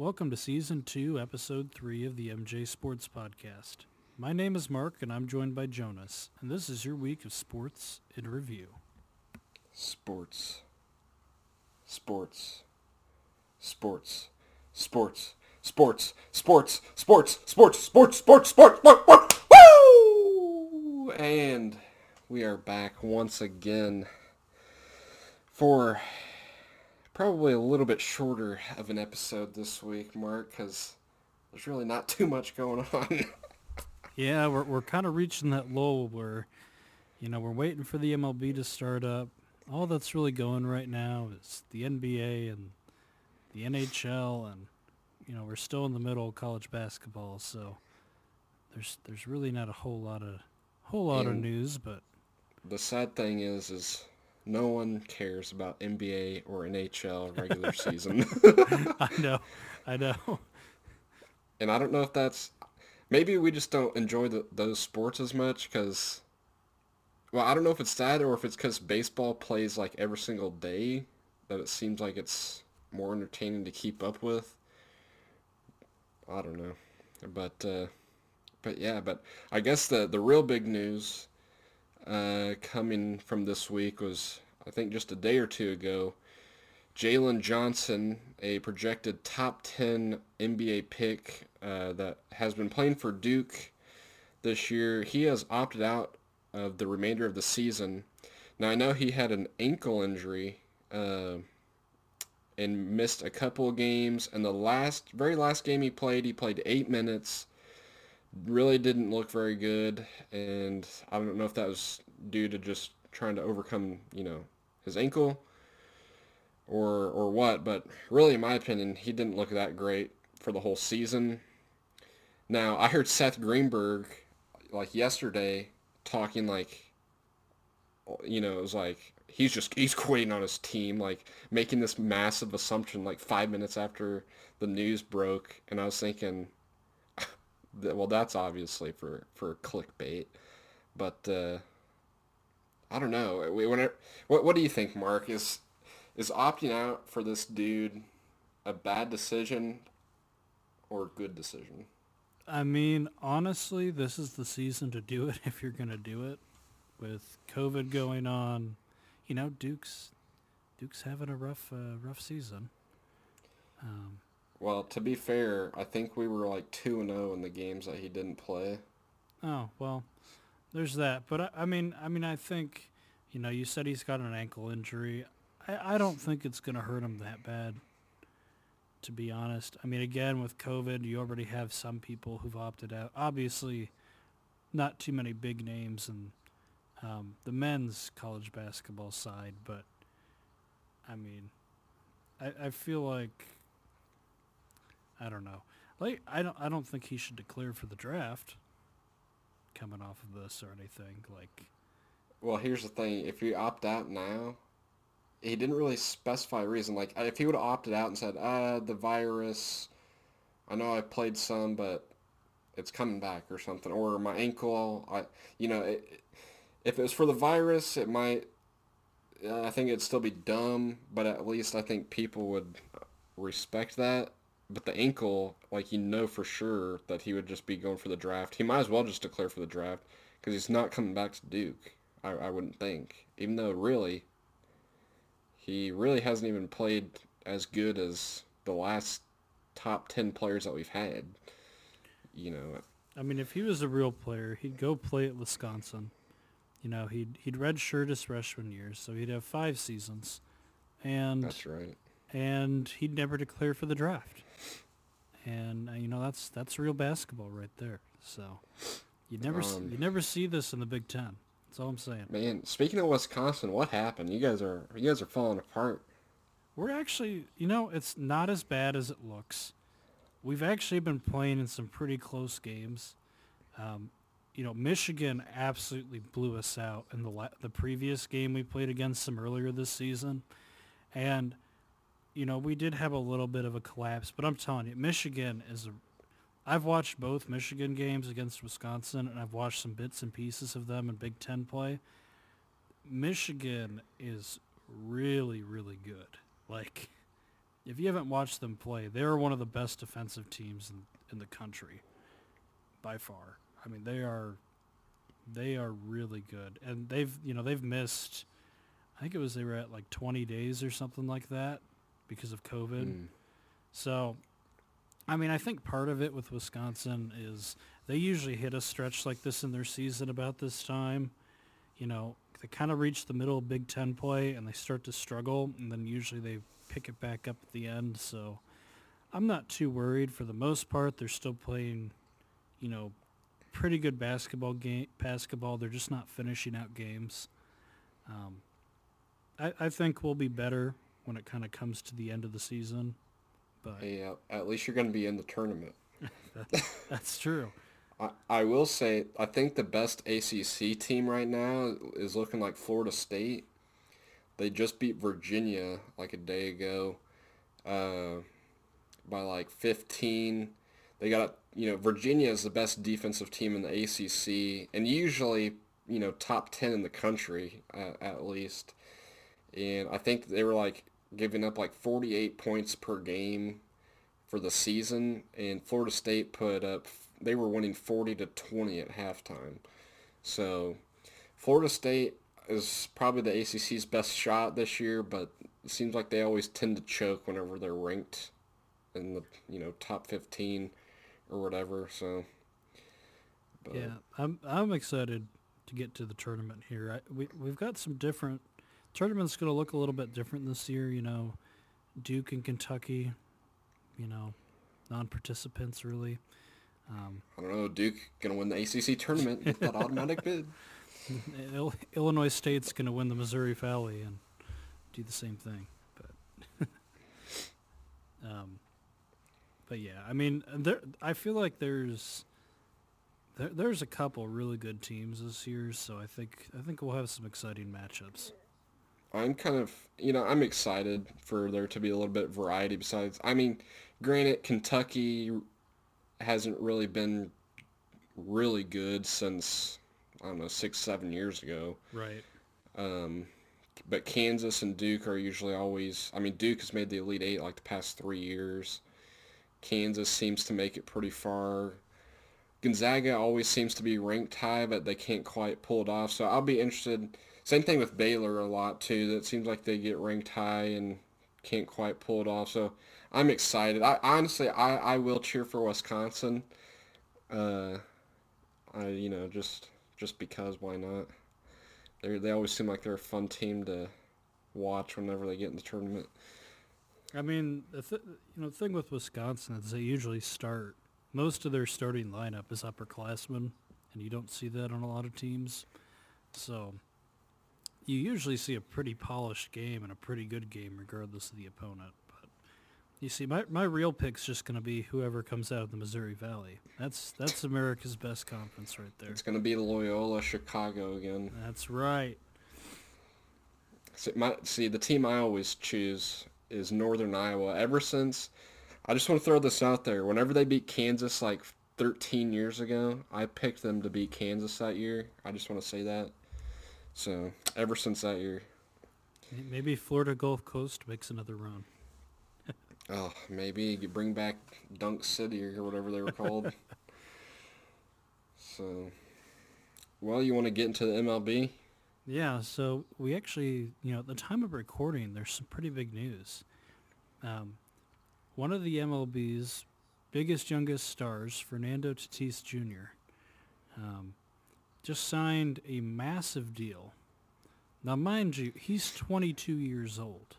Welcome to Season 2, Episode 3 of the MJ Sports Podcast. My name is Mark, and I'm joined by Jonas, and this is your week of sports in review. Sports. Sports. Sports. Sports. Sports. Sports. Sports. Sports. Sports. Sports. Sports. Sports. Sports. Woo! And we are back once again for probably a little bit shorter of an episode this week, Mark, because there's really not too much going on. Yeah, we're, we're kind of reaching that lull where, you know, we're waiting for the MLB to start up. All that's really going right now is the NBA and the NHL, and, you know, we're still in the middle of college basketball, so there's there's really not a whole lot of whole lot of news, but the sad thing is, is no one cares about NBA or NHL regular season. I know, I know. and I don't know if that's maybe we just don't enjoy the, those sports as much because well I don't know if it's that or if it's because baseball plays like every single day that it seems like it's more entertaining to keep up with. I don't know, but uh, but yeah, but I guess the the real big news uh, coming from this week was I think just a day or two ago. Jalen Johnson, a projected top 10 NBA pick uh, that has been playing for Duke this year, he has opted out of the remainder of the season. Now, I know he had an ankle injury uh, and missed a couple games. And the last, very last game he played, he played eight minutes. Really didn't look very good. And I don't know if that was due to just trying to overcome, you know, his ankle or or what, but really in my opinion, he didn't look that great for the whole season. Now, I heard Seth Greenberg like yesterday talking like you know, it was like he's just he's quitting on his team, like making this massive assumption like 5 minutes after the news broke, and I was thinking well, that's obviously for for clickbait. But uh I don't know. We- When it, what what do you think, Mark? Is is opting out for this dude a bad decision or a good decision? I mean, honestly, this is the season to do it if you're going to do it. With COVID going on, you know, Duke's Duke's having a rough uh, rough season. Um, Well, to be fair, I think we were like 2 and 0 in the games that he didn't play. oh well, there's that. But I, I mean, I mean, I think, you know, you said he's got an ankle injury. I, I don't think it's going to hurt him that bad. To be honest, I mean, again, with COVID, you already have some people who've opted out. Obviously, not too many big names in um, the men's college basketball side, but I mean, I, I feel like I don't know. Like I don't I don't think he should declare for the draft coming off of this or anything. Like Well, here's the thing. If you opt out now, he didn't really specify a reason. Like, if he would have opted out and said, uh, the virus, I know I played some, but it's coming back or something, or my ankle, I, you know, it, if it was for the virus, it might, uh, I think it'd still be dumb, but at least I think people would respect that. But the ankle, like, you know for sure that he would just be going for the draft. He might as well just declare for the draft because he's not coming back to Duke. I, I wouldn't think, even though really, he really hasn't even played as good as the last top ten players that we've had. You know, I mean, if he was a real player, he'd go play at Wisconsin. You know, he'd he'd redshirt his freshman year, so he'd have five seasons, and that's right. and he'd never declare for the draft. And uh, you know that's that's real basketball right there. So you never Um, you never see this in the Big Ten. That's all I'm saying. Man, speaking of Wisconsin, what happened? You guys are you guys are falling apart. We're actually, you know, it's not as bad as it looks. We've actually been playing in some pretty close games. Um, you know, Michigan absolutely blew us out in the la- the previous game we played against them earlier this season, and you know we did have a little bit of a collapse. But I'm telling you, Michigan is a. I've watched both Michigan games against Wisconsin, and I've watched some bits and pieces of them in Big Ten play. Michigan is really, really good. Like, if you haven't watched them play, they're one of the best defensive teams in, in the country by far. I mean, they are they are really good. And they've, you know, they've missed I think it was they were at like 20 days or something like that because of COVID. Mm. So I mean, I think part of it with Wisconsin is they usually hit a stretch like this in their season about this time. You know, they kind of reach the middle of Big Ten play and they start to struggle, and then usually they pick it back up at the end. So I'm not too worried. For the most part, they're still playing, you know, pretty good basketball game. Basketball. They're just not finishing out games. Um, I, I think we'll be better when it kind of comes to the end of the season. But uh, at least you're going to be in the tournament. that's true. I, I will say, I think the best ACC team right now is looking like Florida State. They just beat Virginia like a day ago uh, by like 15. They got, you know, Virginia is the best defensive team in the ACC and usually, you know, top 10 in the country uh, at least. And I think they were like giving up like 48 points per game for the season, and Florida State put up they were winning 40 to 20 at halftime. So Florida State is probably the ACC's best shot this year, but it seems like they always tend to choke whenever they're ranked in the you know top 15 or whatever. So but. yeah, I'm I'm excited to get to the tournament here. I, we we've got some different tournament's going to look a little bit different this year. You know, Duke and Kentucky, you know, non-participants really. Um, I don't know. Duke going to win the ACC tournament with that automatic bid. Illinois State's going to win the Missouri Valley and do the same thing. But, um, but yeah, I mean, there. I feel like there's. There, there's a couple really good teams this year, so I think I think we'll have some exciting matchups. I'm kind of, you know, I'm excited for there to be a little bit of variety besides, I mean, granted, Kentucky hasn't really been really good since, I don't know, six, seven years ago. Right. Um, but Kansas and Duke are usually always, I mean, Duke has made the Elite Eight like the past three years. Kansas seems to make it pretty far. Gonzaga always seems to be ranked high, but they can't quite pull it off. So I'll be interested same thing with Baylor a lot too. That seems like they get ranked high and can't quite pull it off. So I'm excited. I honestly I, I will cheer for Wisconsin. Uh, I you know just just because why not? They they always seem like they're a fun team to watch whenever they get in the tournament. I mean, the th- you know the thing with Wisconsin is they usually start most of their starting lineup is upperclassmen, and you don't see that on a lot of teams. So you usually see a pretty polished game and a pretty good game regardless of the opponent. But you see, my, my real pick's just going to be whoever comes out of the Missouri Valley. That's that's America's best conference right there. It's going to be Loyola Chicago again. That's right. See, my, see, the team I always choose is Northern Iowa. Ever since, I just want to throw this out there. Whenever they beat Kansas like 13 years ago, I picked them to beat Kansas that year. I just want to say that. So ever since that year. Maybe Florida Gulf Coast makes another run. oh, maybe you bring back Dunk City or whatever they were called. so, well, you want to get into the MLB? Yeah, so we actually, you know, at the time of recording, there's some pretty big news. Um, one of the MLB's biggest, youngest stars, Fernando Tatis Jr., um, just signed a massive deal. Now, mind you, he's 22 years old.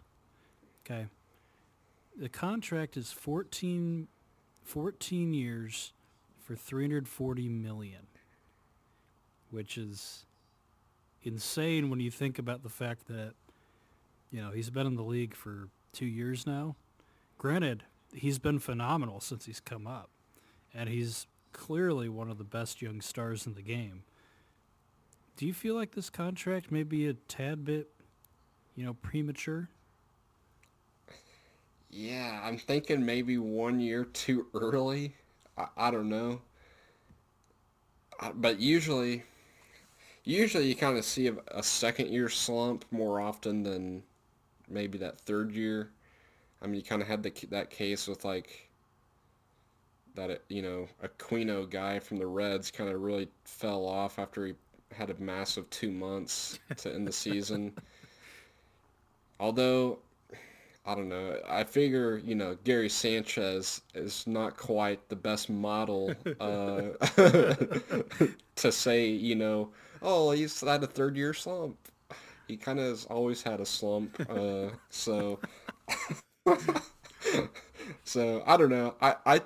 Okay. The contract is 14, 14 years for 340 million, which is insane when you think about the fact that, you know, he's been in the league for two years now. Granted, he's been phenomenal since he's come up, and he's clearly one of the best young stars in the game do you feel like this contract may be a tad bit, you know, premature? Yeah, I'm thinking maybe one year too early. I, I don't know. I, but usually, usually you kind of see a, a second year slump more often than maybe that third year. I mean, you kind of had the that case with like that you know Aquino guy from the Reds kind of really fell off after he had a massive two months to end the season. Although I don't know. I figure, you know, Gary Sanchez is not quite the best model uh, to say, you know, oh, he's had a third year slump. He kind of has always had a slump. Uh, so, so I don't know. I, I,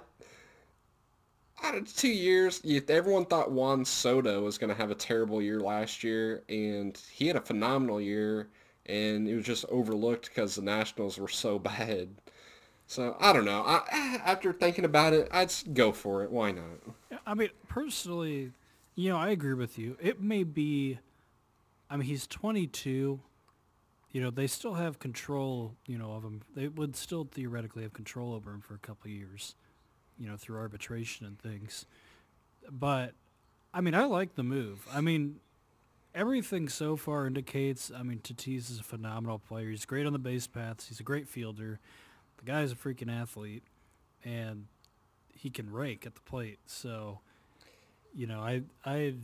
I two years. Everyone thought Juan Soto was going to have a terrible year last year, and he had a phenomenal year and it was just overlooked because the Nationals were so bad. So I don't know. I, after thinking about it, I'd go for it. Why not? I mean, personally, you know, I agree with you. It may be. I mean, he's 22. You know, they still have control. You know, of him. They would still theoretically have control over him for a couple years. You know, through arbitration and things. But I mean, I like the move. I mean, everything so far indicates, I mean, Tatis is a phenomenal player. He's great on the base paths. He's a great fielder. The guy's a freaking athlete, and he can rake at the plate. So, you know, I I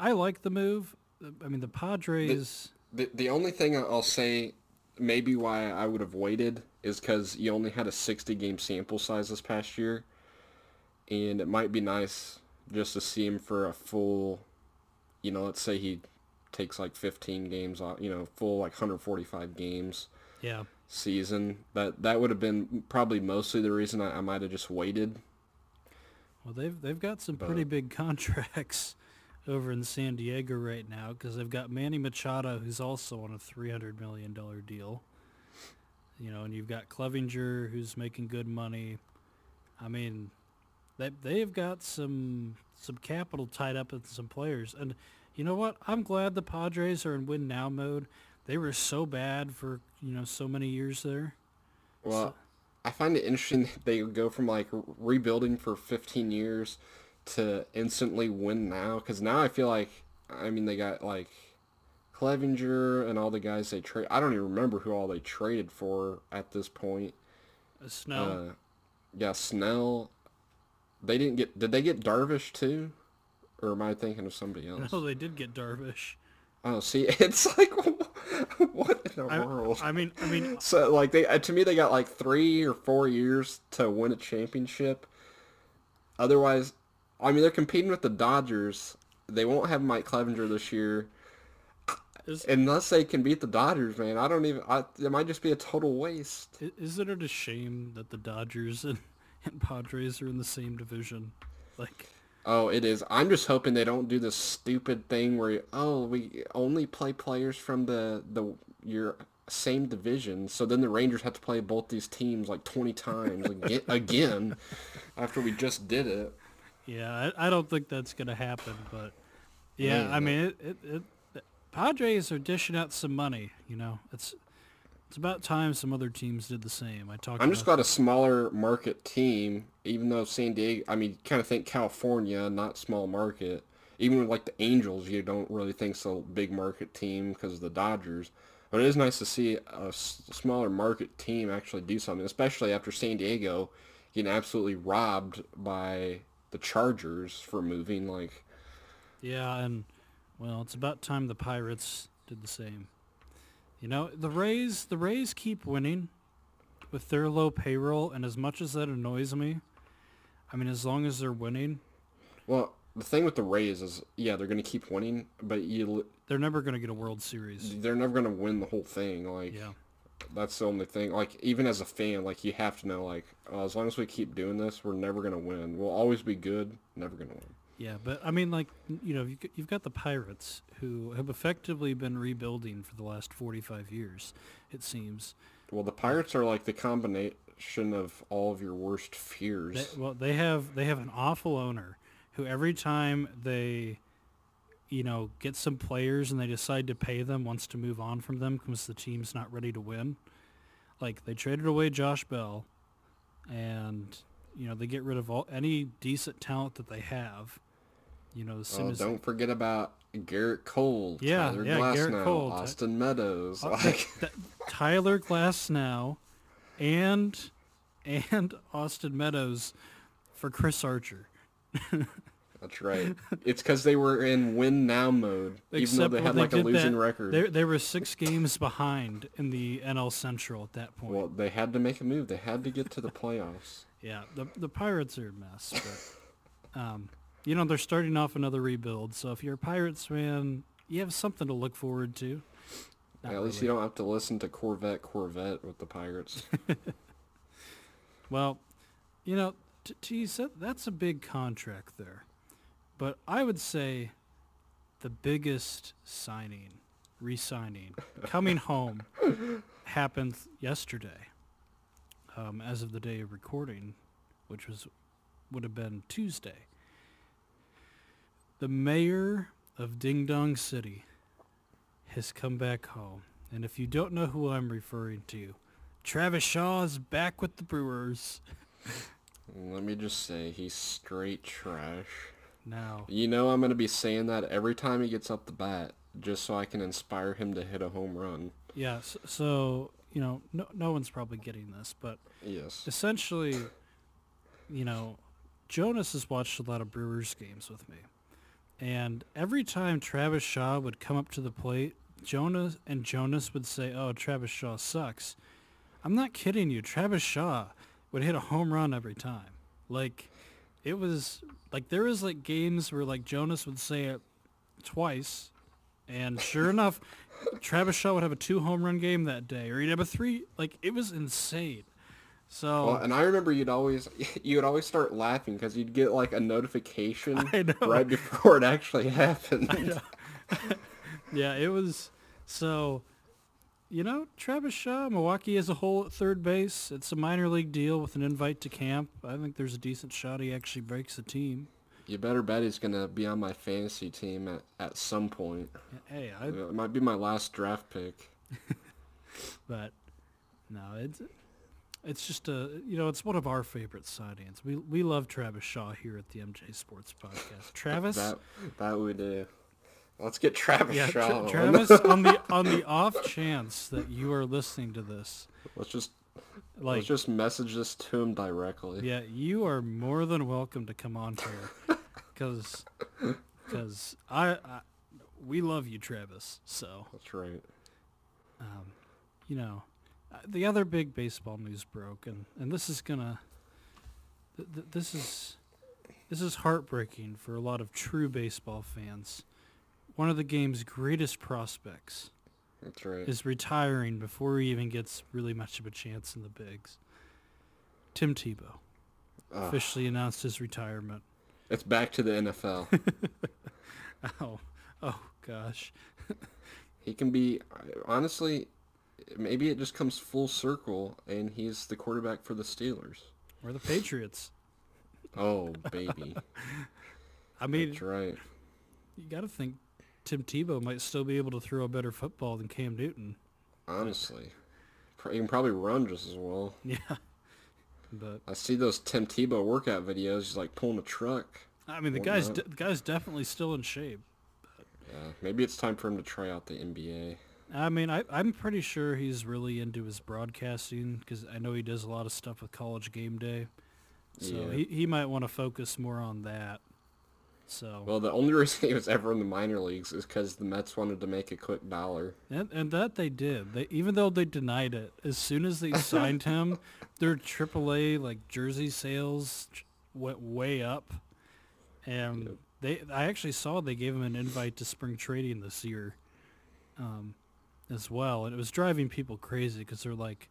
I like the move. I mean, the Padres. The, the, the only thing I'll say, maybe why I would have waited is because you only had a 60 game sample size this past year, and it might be nice just to see him for a full, you know, let's say he takes like 15 games off, you know, full like 145 games. Yeah. Season that that would have been probably mostly the reason I, I might have just waited. Well, they've they've got some but, pretty big contracts over in San Diego right now because they've got Manny Machado who's also on a 300 million dollar deal. You know, and you've got Clevinger who's making good money. I mean, they they've got some some capital tied up in some players and you know what? I'm glad the Padres are in win now mode. They were so bad for you know so many years there. Well, so. I find it interesting that they go from like rebuilding for 15 years to instantly win now. Because now I feel like, I mean, they got like Clevinger and all the guys they trade. I don't even remember who all they traded for at this point. Uh, Snell. Uh, yeah, Snell. They didn't get. Did they get Darvish too? Or am I thinking of somebody else? No, they did get Darvish. Oh, see, it's like what in the I, world? I mean, I mean, so like they to me they got like three or four years to win a championship. Otherwise, I mean they're competing with the Dodgers. They won't have Mike Clevinger this year. Is, Unless they can beat the Dodgers, man, I don't even. I, it might just be a total waste. Isn't it a shame that the Dodgers and, and Padres are in the same division? Like, Oh, it is. I'm just hoping they don't do this stupid thing where oh we only play players from the the your same division, so then the Rangers have to play both these teams like 20 times again, again after we just did it. Yeah, I, I don't think that's gonna happen, but yeah, Man. I mean it, it, it, Padres are dishing out some money. You know, it's it's about time some other teams did the same. I talked. I'm just about a smaller market team, even though San Diego. I mean, kind of think California, not small market. Even with like the Angels, you don't really think so big market team because of the Dodgers. But it is nice to see a smaller market team actually do something, especially after San Diego getting absolutely robbed by the Chargers for moving. Like, yeah, and well, it's about time the Pirates did the same. You know, the Rays the Rays keep winning with their low payroll and as much as that annoys me, I mean as long as they're winning. Well, the thing with the Rays is yeah, they're going to keep winning, but you they're never going to get a World Series. They're never going to win the whole thing like Yeah. That's the only thing. Like even as a fan, like you have to know like uh, as long as we keep doing this, we're never going to win. We'll always be good, never going to win. Yeah, but I mean, like you know, you've got the Pirates who have effectively been rebuilding for the last forty-five years, it seems. Well, the Pirates are like the combination of all of your worst fears. They, well, they have they have an awful owner who every time they, you know, get some players and they decide to pay them, wants to move on from them because the team's not ready to win. Like they traded away Josh Bell, and you know they get rid of all any decent talent that they have you know, as soon oh, as don't forget about Gerrit Cole, yeah, Tyler yeah, Glasnow, Gerrit Cole, Austin Meadows, uh, like Tyler Glasnow, and and Austin Meadows for Chris Archer. That's right. It's because they were in win now mode, even though they had like a losing that, record. They they were six games behind in the NL Central at that point. Well, they had to make a move. They had to get to the playoffs. Yeah, the the Pirates are a mess, but um, you know they're starting off another rebuild. So if you're a Pirates fan, you have something to look forward to. Not At least you don't have to listen to Corvette Corvette with the Pirates. Well, you know, t- geez, that, that's a big contract there. But I would say the biggest signing, re-signing, coming home happened yesterday. Um, as of the day of recording, which was would have been Tuesday. The mayor of Ding Dong City has come back home. And if you don't know who I'm referring to, Travis Shaw is back with the Brewers. Let me just say, he's straight trash. Now, You know I'm going to be saying that every time he gets up the bat, just so I can inspire him to hit a home run. yeah, so, so you know, no, no one's probably getting this, but Yes. essentially, you know, Jonas has watched a lot of Brewers games with me. And every time Travis Shaw would come up to the plate, Jonas and Jonas would say, "Oh, Travis Shaw sucks." I'm not kidding you. Travis Shaw would hit a home run every time. Like it was like there was like games where like Jonas would say it twice and sure enough Travis Shaw would have a two home run game that day or he'd have a three like it was insane. So Well, and I remember you'd always you would always start laughing because you'd get like a notification right before it actually happened. Yeah, it was so. You know, Travis Shaw, Milwaukee as a whole at third base. It's a minor league deal with an invite to camp. I think there's a decent shot he actually breaks the team. You better bet he's gonna be on my fantasy team at, at some point. Hey, I, It might be my last draft pick. but no, it's it's just a you know it's one of our favorite signings. We we love Travis Shaw here at the MJ Sports Podcast. Travis, That that we do. Let's get Travis yeah, Shaw. on. Travis, on the on the off chance that you are listening to this, let's just like let's just message this to him directly. Yeah, you are more than welcome to come on here, because because I, I we love you, Travis. So That's right. um, you know, uh, the other big baseball news broke, and and this is gonna th- th- this is this is heartbreaking for a lot of true baseball fans. One of the game's greatest prospects That's right. is retiring before he even gets really much of a chance in the bigs. Tim Tebow officially announced his retirement. It's back to the NFL. Oh, oh gosh. he can be honestly maybe it just comes full circle and he's the quarterback for the Steelers. We're the Patriots. Oh, baby. I mean, That's right. you got to think Tim Tebow might still be able to throw a better football than Cam Newton. Honestly. He can probably run just as well. Yeah. But I see those Tim Tebow workout videos. He's like pulling a truck. I mean, the guy's de- the guy's definitely still in shape. Yeah, maybe it's time for him to try out the NBA. I mean, I, I'm pretty sure he's really into his broadcasting because I know he does a lot of stuff with College Game Day. So Yeah. he, he might want to focus more on that. So Well, the only reason he was ever in the minor leagues is because the Mets wanted to make a quick dollar. And, and that they did. They even though they denied it, as soon as they signed him, their AAA like jersey sales went way up, and Yep. they I actually saw they gave him an invite to spring trading this year, um, as well, and it was driving people crazy because they're like,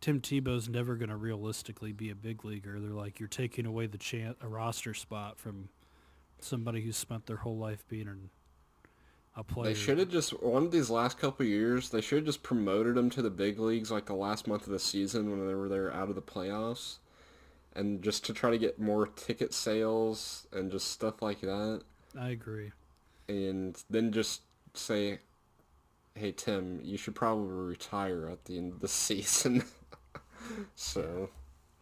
Tim Tebow's never going to realistically be a big leaguer. They're like, you're taking away the chan a roster spot from somebody who's spent their whole life being an, a player. They should have just one of these last couple of years. They should have just promoted him to the big leagues like the last month of the season when they were there out of the playoffs, and just to try to get more ticket sales and just stuff like that. I agree. And then just say, "Hey Tim, you should probably retire at the end of the season." so,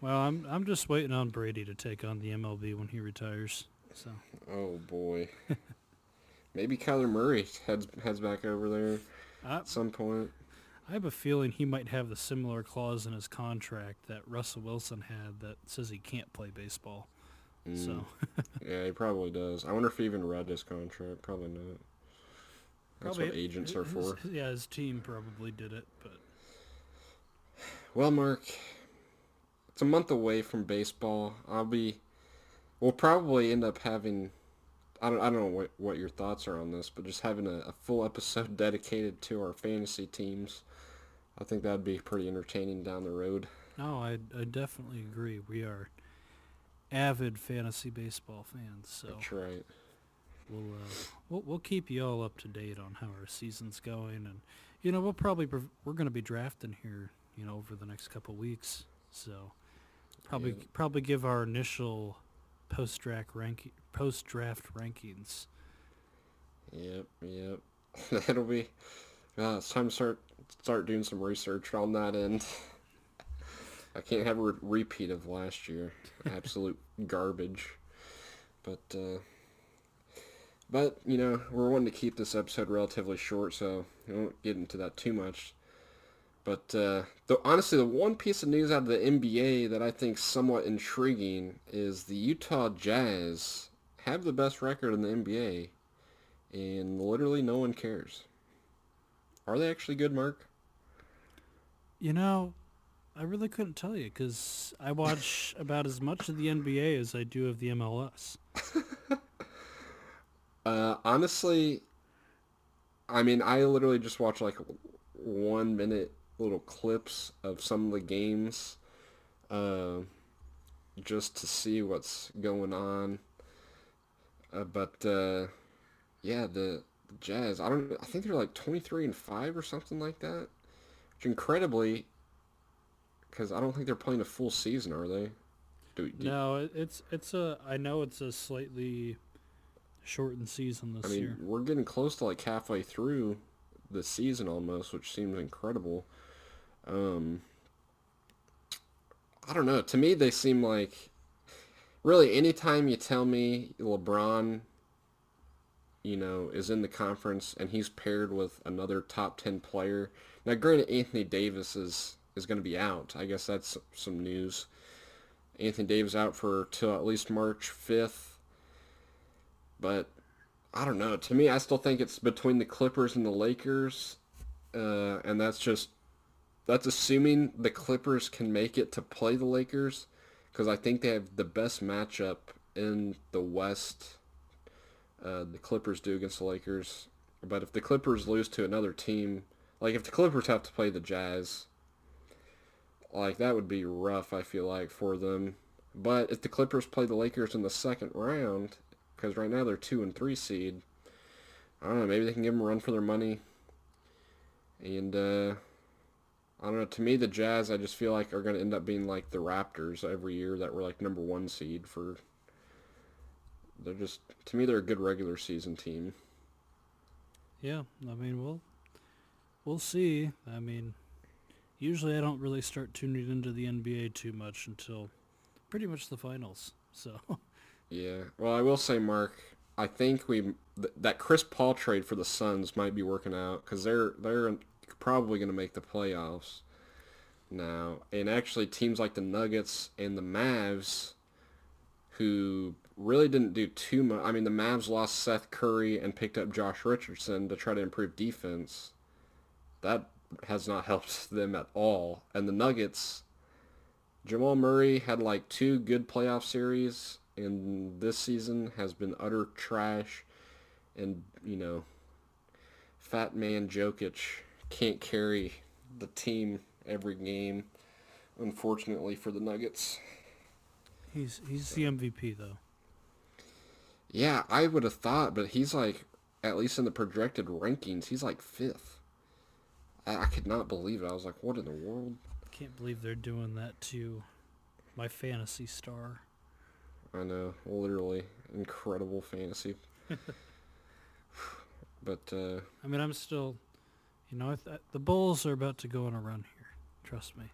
Well, I'm I'm just waiting on Brady to take on the MLB when he retires. So oh boy, maybe Kyler Murray heads heads back over there I at some point. I have a feeling he might have the similar clause in his contract that Russell Wilson had that says he can't play baseball. Mm. So yeah, he probably does. I wonder if he even read his contract. Probably not. That's probably what agents his- are for. yeah, his team probably did it, but Well, Mark, it's a month away from baseball. I'll be. We'll probably end up having. I don't. I don't know what what your thoughts are on this, but just having a, a full episode dedicated to our fantasy teams. I think that'd be pretty entertaining down the road. no, I I definitely agree. We are avid fantasy baseball fans, so That's right. We'll uh, we'll we'll keep you all up to date on how our season's going, and you know we'll probably prov- we're going to be drafting here, you know, over the next couple weeks, so probably Yeah. probably give our initial post draft ranking post draft rankings. Yep. Yep. That'll be. Uh, it's time to start start doing some research on that end. I can't have a re- repeat of last year. Absolute garbage. But uh, but you know we're wanting to keep this episode relatively short, so we won't get into that too much. But uh, the, honestly, the one piece of news out of the NBA that I think somewhat intriguing is the Utah Jazz have the best record in the NBA, and literally no one cares. Are they actually good, Mark? You know, I really couldn't tell you because I watch about as much of the NBA as I do of the MLS. Uh, honestly, I mean, I literally just watch like one minute little clips of some of the games, uh, just to see what's going on. Uh, but uh, yeah, the, the Jazz, I don't, I think they're like twenty three and five or something like that, which incredibly, because I don't think they're playing a full season, are they? Do, do, No, it's it's a I know it's a slightly shortened season this I mean, year. we're getting close to like halfway through the season almost, which seems incredible. Um, I don't know. To me, they seem like really anytime you tell me LeBron, you know, is in the conference and he's paired with another top ten player. Now, granted, Anthony Davis is is going to be out. I guess that's some news. Anthony Davis out for till at least March fifth. But I don't know. To me, I still think it's between the Clippers and the Lakers, uh, and that's just that's assuming the Clippers can make it to play the Lakers, because I think they have the best matchup in the West. Uh, the Clippers do against the Lakers, but if the Clippers lose to another team, like if the Clippers have to play the Jazz, like that would be rough. I feel like for them. But if the Clippers play the Lakers in the second round, because right now they're two and three seed. I don't know. Maybe they can give them a run for their money. And uh, I don't know. To me, the Jazz, I just feel like are going to end up being like the Raptors every year that were like number one seed for. They're just to me they're a good regular season team. Yeah, I mean we'll we'll see. I mean, usually I don't really start tuning into the NBA too much until pretty much the finals. So Yeah. Well, I will say, Mark, I think we th- that Chris Paul trade for the Suns might be working out because they're they're probably going to make the playoffs now. And actually, teams like the Nuggets and the Mavs, who really didn't do too much. I mean, the Mavs lost Seth Curry and picked up Josh Richardson to try to improve defense. That has not helped them at all. And the Nuggets, Jamal Murray had like two good playoff series, and this season has been utter trash. And you know, Fat Man Jokic can't carry the team every game, unfortunately for the Nuggets. he's he's the MVP though. Yeah, I would have thought, but he's like, at least in the projected rankings, he's like fifth. I, I could not believe it. I was like, what in the world? Can't believe they're doing that to my fantasy star. I know, literally incredible fantasy. but uh, I mean, I'm still, you know, th- the Bulls are about to go on a run here. Trust me.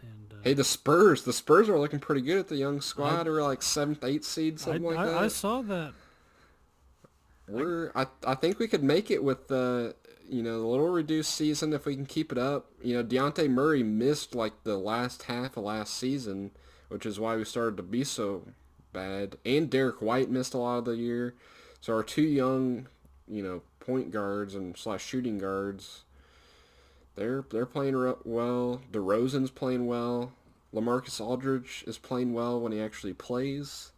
And uh, hey, the Spurs, the Spurs are looking pretty good at the young squad. I- We're like seventh, eighth seed, I, something like I, that. I saw that. We're, I, I think we could make it with, uh, you know, a little reduced season if we can keep it up. You know, Dejounte Murray missed like the last half of last season, which is why we started to be so bad. And Derrick White missed a lot of the year. So our two young, you know, point guards and slash shooting guards, they're they're playing well. DeRozan's playing well. LaMarcus Aldridge is playing well when he actually plays.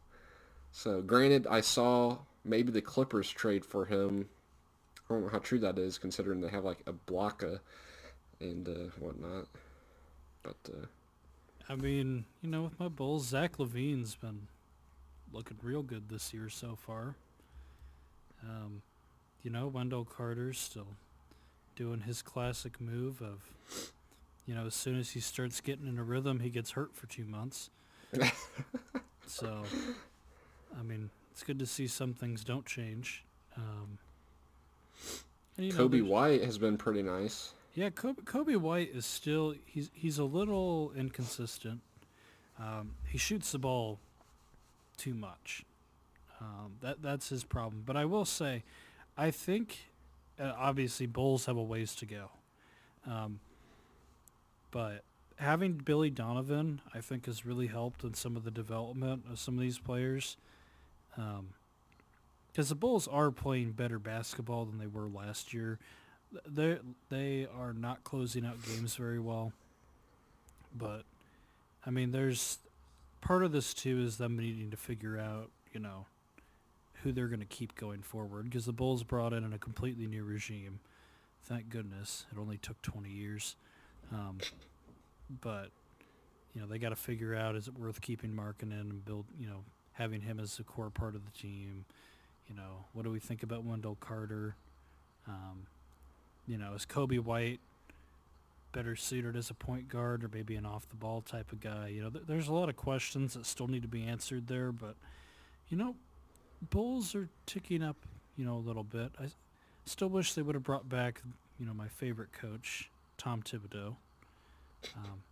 So granted, I saw maybe the Clippers trade for him. I don't know how true that is, considering they have like Ibaka and uh, whatnot. But uh, I mean, you know, with my Bulls, Zach LaVine's been looking real good this year so far. Um, you know, Wendell Carter's still doing his classic move of, you know, as soon as he starts getting in a rhythm, he gets hurt for two months. so, I mean, it's good to see some things don't change. Um, and, Coby know, White has been pretty nice. Yeah, Kobe, Coby White is still he's he's a little inconsistent. Um, he shoots the ball too much. Um, that that's his problem. But I will say, I think uh, obviously Bulls have a ways to go. Um, but having Billy Donovan, I think, has really helped in some of the development of some of these players. Because um, the Bulls are playing better basketball than they were last year. They they are not closing out games very well. But I mean, there's part of this too is them needing to figure out, you know, who they're going to keep going forward because the Bulls brought in a completely new regime. Thank goodness it only took 20 years, um, but you know they got to figure out is it worth keeping Markkanen and build you know having him as a core part of the team. You know what do we think about Wendell Carter? Um, you know is Coby White better suited as a point guard or maybe an off the ball type of guy? You know th- there's a lot of questions that still need to be answered there, but you know Bulls are ticking up, you know, a little bit. I still wish they would have brought back, you know, my favorite coach, Tom Thibodeau. Um,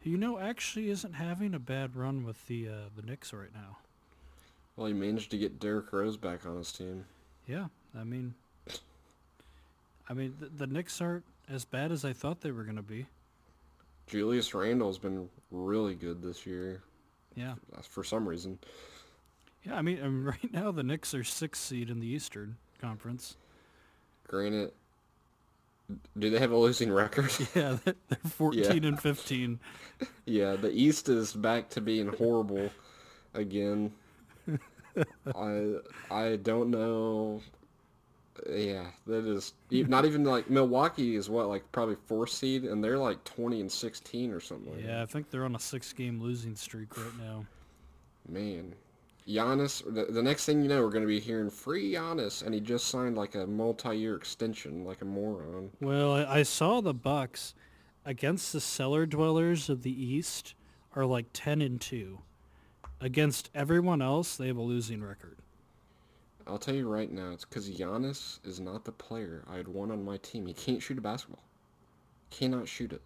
who, you know, actually isn't having a bad run with the uh, the Knicks right now. Well, he managed to get Derrick Rose back on his team. Yeah, I mean, I mean, the, the Knicks aren't as bad as I thought they were going to be. Julius Randle's been really good this year. Yeah. Uh, for some reason. Yeah, I mean, I mean, um, right now the Knicks are sixth seed in the Eastern Conference. Granted, do they have a losing record? Yeah, they're 14 yeah. and 15. Yeah, the East is back to being horrible again. I I don't know. Yeah, that is not even like Milwaukee is what like probably fourth seed, and they're like 20 and 16 or something. Like yeah. I think they're on a six game losing streak right now. Man, Giannis, the, the next thing you know, we're going to be hearing free Giannis, and he just signed like a multi-year extension, like a moron. Well, I, I saw the Bucks against the cellar dwellers of the East are like ten and two. Against everyone else, they have a losing record. I'll tell you right now, it's because Giannis is not the player I had want on my team. He can't shoot a basketball. Cannot shoot it.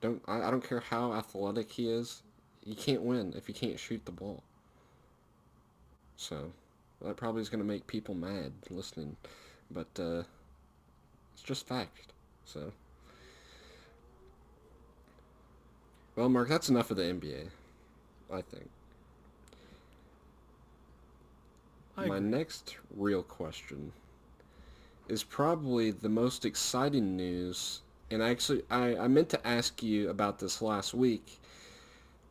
Don't I, I don't care how athletic he is. You can't win if you can't shoot the ball. So that probably is going to make people mad listening, but uh, it's just fact. So, well, Mark, that's enough of the NBA. I think. I My next real question is probably the most exciting news, and actually, I, I meant to ask you about this last week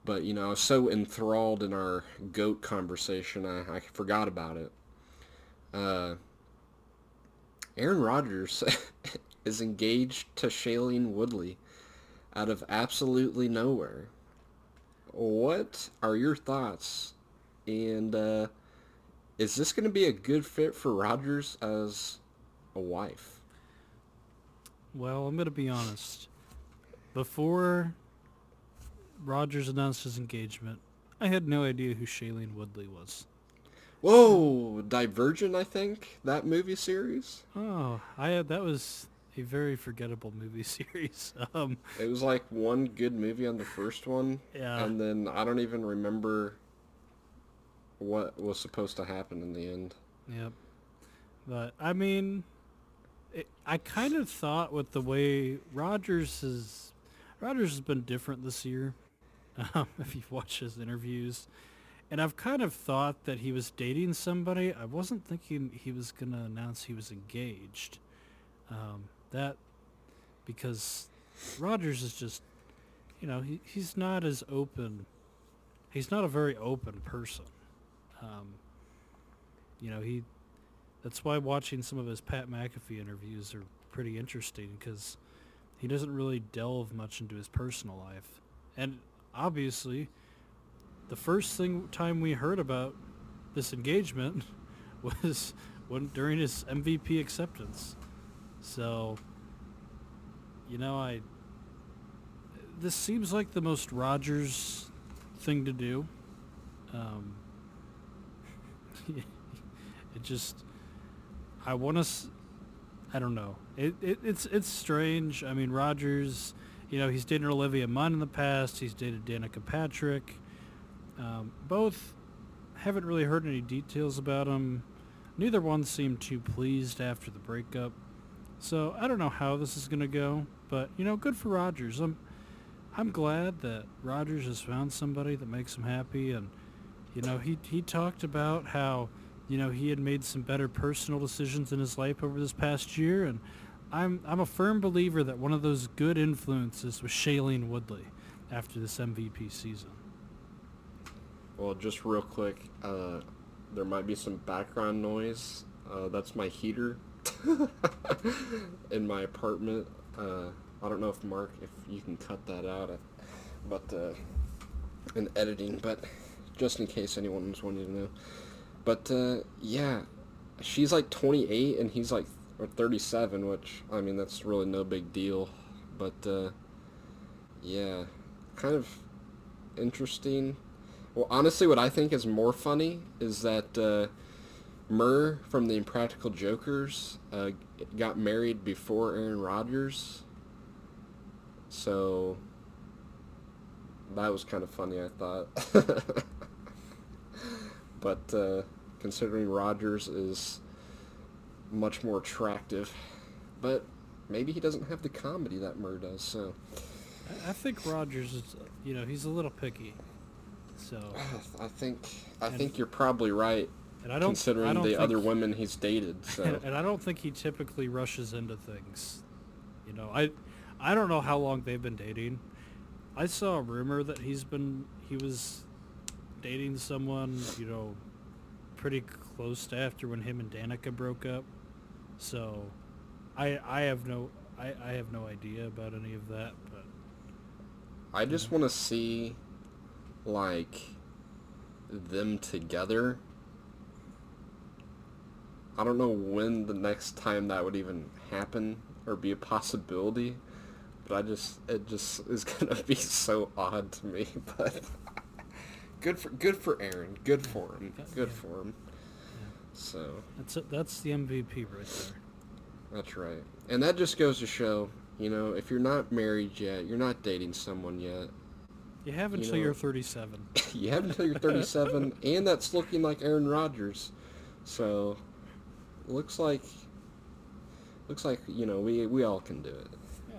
but, you know, I was so enthralled in our GOAT conversation, I, I forgot about it. Uh, Aaron Rodgers is engaged to Shailene Woodley out of absolutely nowhere. What are your thoughts? And uh, is this going to be a good fit for Rodgers as a wife? Well, I'm going to be honest. Before Rodgers announced his engagement. I had no idea who Shailene Woodley was. Whoa, Divergent, I think that movie series. Oh, I had that was a very forgettable movie series. Um, it was like one good movie on the first one, yeah, and then I don't even remember what was supposed to happen in the end. Yep, but I mean, it, I kind of thought with the way Rodgers has Rodgers has been different this year. Um, if you've watched his interviews, and I've kind of thought that he was dating somebody. I wasn't thinking he was gonna announce he was engaged. Um, that because Rodgers is just, you know, he, he's not as open. He's not a very open person. Um, you know, he. That's why watching some of his Pat McAfee interviews are pretty interesting because he doesn't really delve much into his personal life, and obviously, the first thing time we heard about this engagement was when during his MVP acceptance. So, you know, I this seems like the most Rodgers thing to do. Um, it just, I want to, I don't know. It, it it's it's strange. I mean, Rodgers. you know, he's dated Olivia Munn in the past. He's dated Danica Patrick. Um, both haven't really heard any details about him. Neither one seemed too pleased after the breakup. So I don't know how this is going to go, but you know, good for Rodgers. I'm I'm glad that Rodgers has found somebody that makes him happy and you know, he he talked about how you know, he had made some better personal decisions in his life over this past year and I'm I'm a firm believer that one of those good influences was Shailene Woodley after this MVP season. Well, just real quick, uh, there might be some background noise. Uh, that's my heater in my apartment. Uh, I don't know if Mark, if you can cut that out, uh, but uh, in editing, but just in case anyone was wanting to know. But uh, yeah, she's like 28 and he's like or 37, which I mean that's really no big deal, but uh, yeah, kind of interesting. Well, honestly, what I think is more funny is that uh, Murr from the Impractical Jokers uh, got married before Aaron Rodgers, so that was kind of funny, I thought. but uh, considering Rodgers is much more attractive. But maybe he doesn't have the comedy that Murr does. So I think Rodgers is, you know, he's a little picky. So I think I and, think you're probably right. And I don't considering I don't the think, other women he's dated. So and I don't think he typically rushes into things. You know, I I don't know how long they've been dating. I saw a rumor that he's been he was dating someone, you know, pretty close to after when him and Danica broke up. So, I I have no I, I have no idea about any of that, but I just want to see like them together. I don't know when the next time that would even happen or be a possibility, but I just it just is gonna be so odd to me. But good for good for Aaron. Good for him. Good yeah. for him. So that's it. That's the MVP right there. That's right, and that just goes to show, you know, if you're not married yet, you're not dating someone yet. You have until you are 37. you have until you're 37, and that's looking like Aaron Rodgers. So, looks like, looks like you know we we all can do it. Yeah.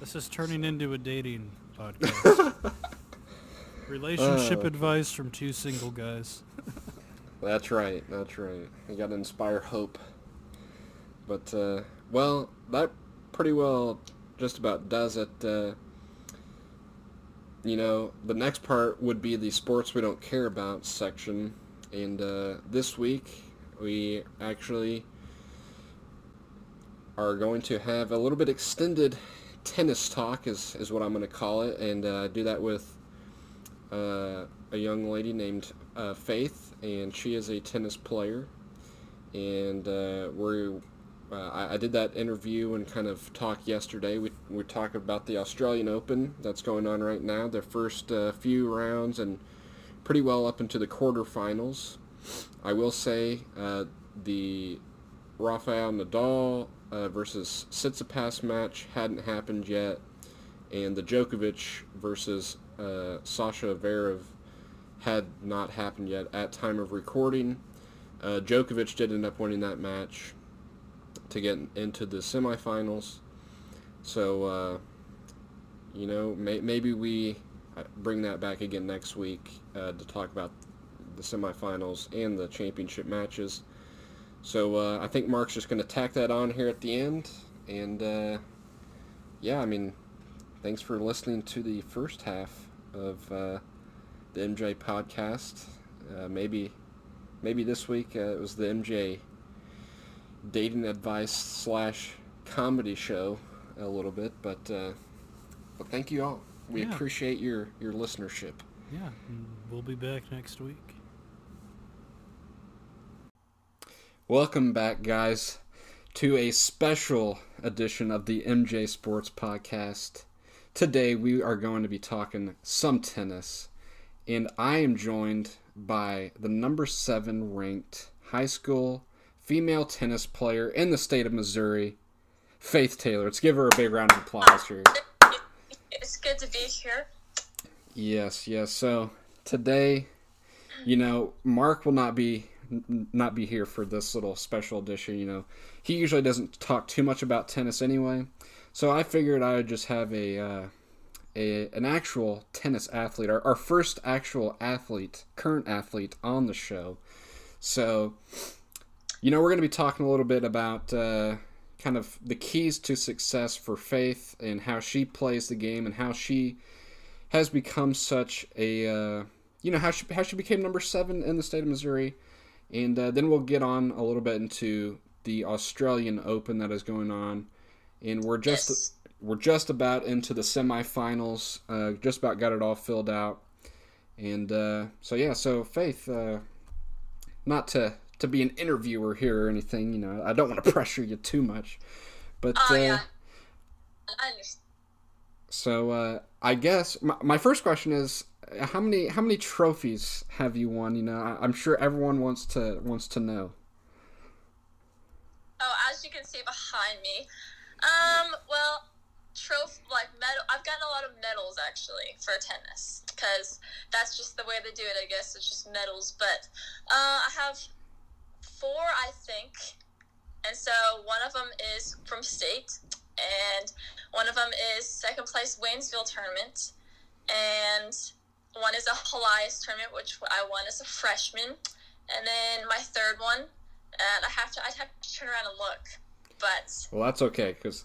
This is turning so. into a dating podcast. Relationship uh, advice from two single guys. That's right. That's right. You got to inspire hope. But uh, well, that pretty well just about does it. Uh, you know, the next part would be the sports we don't care about section, and uh, this week we actually are going to have a little bit extended tennis talk, is is what I'm going to call it, and uh, do that with uh, a young lady named uh, Faith and she is a tennis player. And uh, we uh, I, I, did that interview and kind of talk yesterday. We we talked about the Australian Open that's going on right now. Their first uh, few rounds and pretty well up into the quarterfinals. I will say uh, the Rafael Nadal versus Tsitsipas match hadn't happened yet, and the Djokovic versus uh, Sasha Zverev had not happened yet at time of recording. Uh, Djokovic did end up winning that match. to get into the semifinals. So, uh, you know, may, maybe we uh, bring that back again next week uh, to talk about the semifinals and the championship matches. So uh, I think Mark's just going to tack that on here at the end. And uh, yeah, I mean, thanks for listening to the first half of uh, the MJ podcast. Uh, maybe, maybe this week uh, it was the MJ dating advice slash comedy show a little bit, but uh, but thank you all. We Yeah. appreciate your your listenership. Yeah, we'll be back next week. Welcome back, guys, to a special edition of the MJ Sports Podcast. Today we are going to be talking some tennis, and I am joined by the number seven ranked high school female tennis player in the state of Missouri, Faith Taylor. Let's give her a big round of applause here. It's good to be here. Yes, yes. So today, you know, Mark will not be not be here for this little special edition. You know, he usually doesn't talk too much about tennis anyway. So I figured I would just have a uh, a an actual tennis athlete, our, our first actual athlete, current athlete on the show. So, you know, we're going to be talking a little bit about uh, kind of the keys to success for Faith and how she plays the game and how she has become such a uh, you know how she how she became number seven in the state of Missouri, and uh, then we'll get on a little bit into the Australian Open that is going on, and we're just Yes. we're just about into the semifinals. Uh, just about got it all filled out, and uh, so yeah. So Faith, uh, not to to be an interviewer here or anything, you know, I don't want to pressure you too much, but Oh uh, yeah. I understand. so uh, I guess my, my first question is how many how many trophies have you won? You know, I, I'm sure everyone wants to wants to know. Oh, as you can see behind me, um, well, trophy like medal. I've gotten a lot of medals actually for tennis because that's just the way they do it. I guess it's just medals. But uh, I have four, I think, and so one of them is from state, and one of them is second place Waynesville tournament, and one is a Elias tournament, which I won as a freshman, and then my third one, and I have to I'd have to turn around and look, but Well, that's okay because,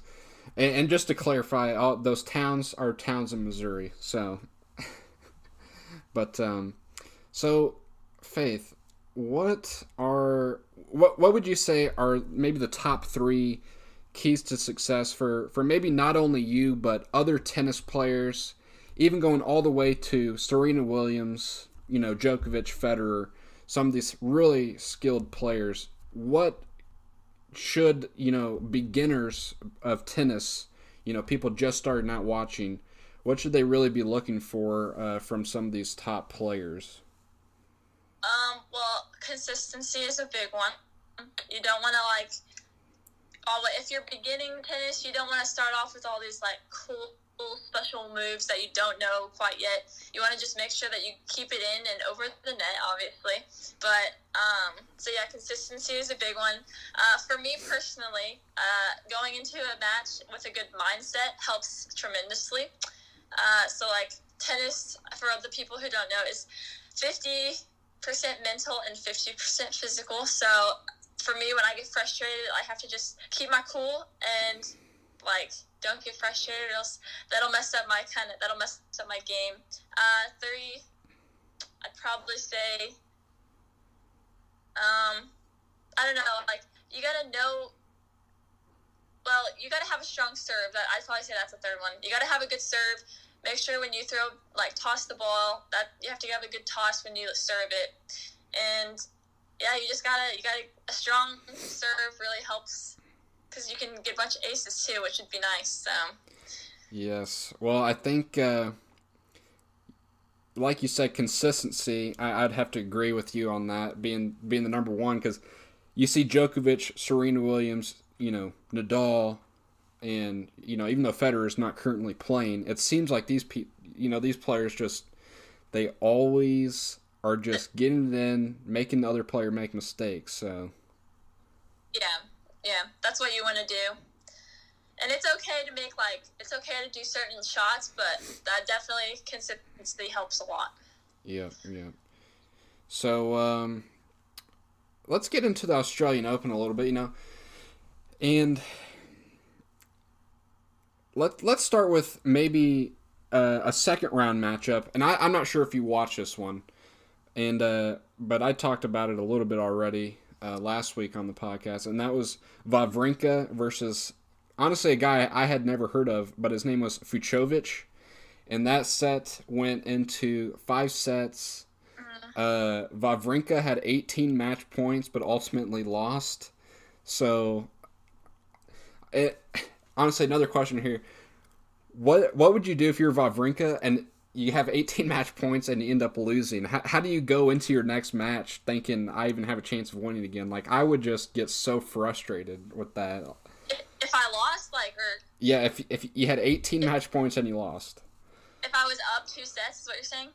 and, and just to clarify, all those towns are towns in Missouri. So, but um, so Faith, what are what what would you say are maybe the top three keys to success for for maybe not only you but other tennis players, even going all the way to Serena Williams, you know, Djokovic, Federer, some of these really skilled players. What should you know beginners of tennis, you know, people just starting out watching, what should they really be looking for uh, from some of these top players? Um, well, consistency is a big one. You don't want to like, all if you're beginning tennis, you don't want to start off with all these like cool, special moves that you don't know quite yet. You want to just make sure that you keep it in and over the net, obviously. But um, so yeah, consistency is a big one. Uh, for me personally, uh, going into a match with a good mindset helps tremendously. Uh, so like tennis, for the people who don't know, is fifty percent mental and 50% physical. So for me, when I get frustrated, I have to just keep my cool and like don't get frustrated, else that'll mess up my kind of that'll mess up my game. Uh, three, I'd probably say, um, I don't know, like you gotta know. Well, you gotta have a strong serve. That I'd probably say that's the third one. You gotta have a good serve. Make sure when you throw, like toss the ball, that you have to have a good toss when you serve it, and yeah, you just gotta you gotta a strong serve really helps because you can get a bunch of aces too, which would be nice. So Yes. Well, I think, uh, like you said, consistency. I, I'd have to agree with you on that being being the number one because you see Djokovic, Serena Williams, you know Nadal, and you know even though Federer is not currently playing, it seems like these pe- you know these players just they always are just getting it in, making the other player make mistakes. So yeah, Yeah, that's what you want to do. And it's okay to make like it's okay to do certain shots, but that definitely consistency helps a lot. Yeah, yeah. So um, let's get into the Australian Open a little bit, you know, and let let's start with maybe uh, a second round matchup, and I, I'm not sure if you watched this one, and uh, but I talked about it a little bit already uh, last week on the podcast, and that was Wawrinka versus honestly a guy I had never heard of, but his name was Fucsovics, and that set went into five sets. Uh, Wawrinka had 18 match points, but ultimately lost. So, it honestly another question here. What what would you do if you're Wawrinka and you have 18 match points and you end up losing? How, how do you go into your next match thinking I even have a chance of winning again? Like I would just get so frustrated with that. If I lost, like, or Yeah, if if you had 18 match points and you lost. if I was up two sets, is what you're saying?